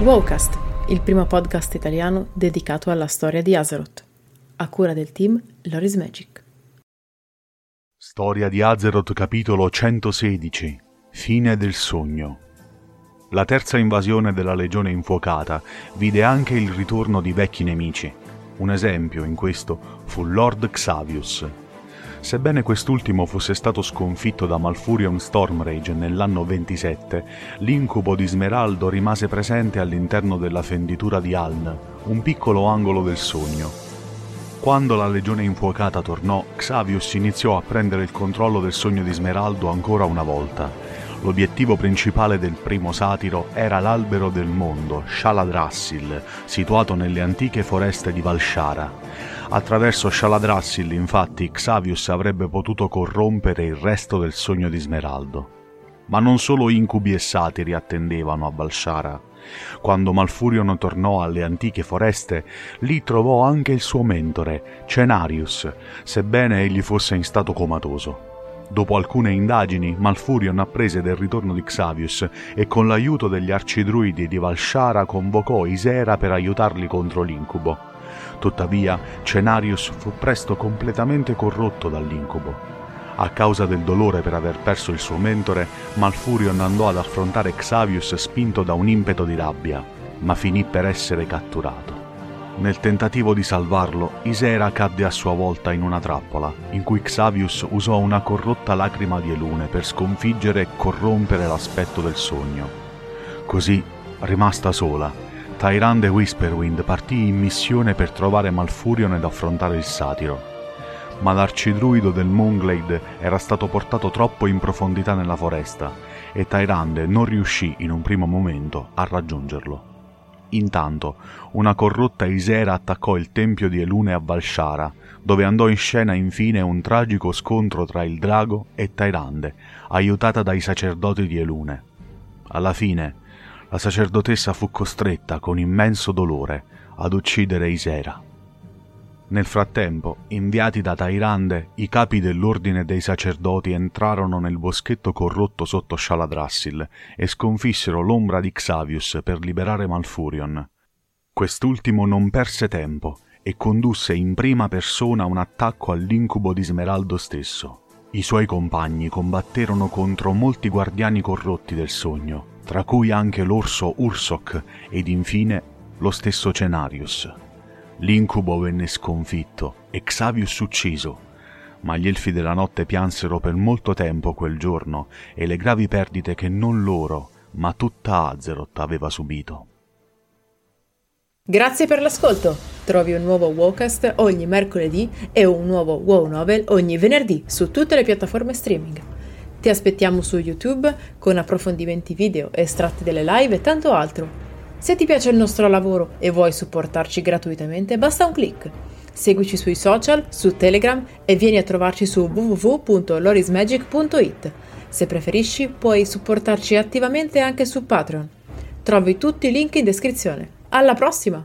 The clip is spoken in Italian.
Wowcast, il primo podcast italiano dedicato alla storia di Azeroth, a cura del team Loris Magic. Storia di Azeroth capitolo 116 Fine del sogno La terza invasione della Legione Infuocata vide anche il ritorno di vecchi nemici. Un esempio in questo fu Lord Xavius, Sebbene quest'ultimo fosse stato sconfitto da Malfurion Stormrage nell'anno 27, l'incubo di Smeraldo rimase presente all'interno della fenditura di Aln, un piccolo angolo del sogno. Quando la legione infuocata tornò, Xavius iniziò a prendere il controllo del sogno di Smeraldo ancora una volta. L'obiettivo principale del primo satiro era l'albero del mondo, Shaladrassil, situato nelle antiche foreste di Valshara. Attraverso Shaladrassil, infatti, Xavius avrebbe potuto corrompere il resto del sogno di Smeraldo. Ma non solo incubi e satiri attendevano a Valshara. Quando Malfurion tornò alle antiche foreste, lì trovò anche il suo mentore, Cenarius, sebbene egli fosse in stato comatoso. Dopo alcune indagini, Malfurion apprese del ritorno di Xavius e con l'aiuto degli arcidruidi di Valshara convocò Isera per aiutarli contro l'incubo. Tuttavia, Cenarius fu presto completamente corrotto dall'incubo. A causa del dolore per aver perso il suo mentore, Malfurion andò ad affrontare Xavius spinto da un impeto di rabbia, ma finì per essere catturato. Nel tentativo di salvarlo, Isera cadde a sua volta in una trappola, in cui Xavius usò una corrotta lacrima di Elune per sconfiggere e corrompere l'aspetto del sogno. Così, rimasta sola, Tyrande Whisperwind partì in missione per trovare Malfurion ed affrontare il satiro. Ma l'arcidruido del Moonglade era stato portato troppo in profondità nella foresta e Tyrande non riuscì in un primo momento a raggiungerlo. Intanto, una corrotta Isera attaccò il tempio di Elune a Valshara, dove andò in scena infine un tragico scontro tra il drago e Tyrande, aiutata dai sacerdoti di Elune. Alla fine, la sacerdotessa fu costretta, con immenso dolore, ad uccidere Isera. Nel frattempo, inviati da Tairande, i capi dell'ordine dei sacerdoti entrarono nel boschetto corrotto sotto Shaladrassil e sconfissero l'ombra di Xavius per liberare Malfurion. Quest'ultimo non perse tempo e condusse in prima persona un attacco all'incubo di Smeraldo stesso. I suoi compagni combatterono contro molti guardiani corrotti del sogno, tra cui anche l'orso Ursok ed infine lo stesso Cenarius. L'incubo venne sconfitto e Xavius ucciso, ma gli elfi della notte piansero per molto tempo quel giorno e le gravi perdite che non loro, ma tutta Azeroth aveva subito. Grazie per l'ascolto! Trovi un nuovo Wowcast ogni mercoledì e un nuovo Wow Novel ogni venerdì su tutte le piattaforme streaming. Ti aspettiamo su YouTube con approfondimenti video, estratti delle live e tanto altro. Se ti piace il nostro lavoro e vuoi supportarci gratuitamente, basta un clic. Seguici sui social, su Telegram e vieni a trovarci su www.lorismagic.it. Se preferisci, puoi supportarci attivamente anche su Patreon. Trovi tutti i link in descrizione. Alla prossima!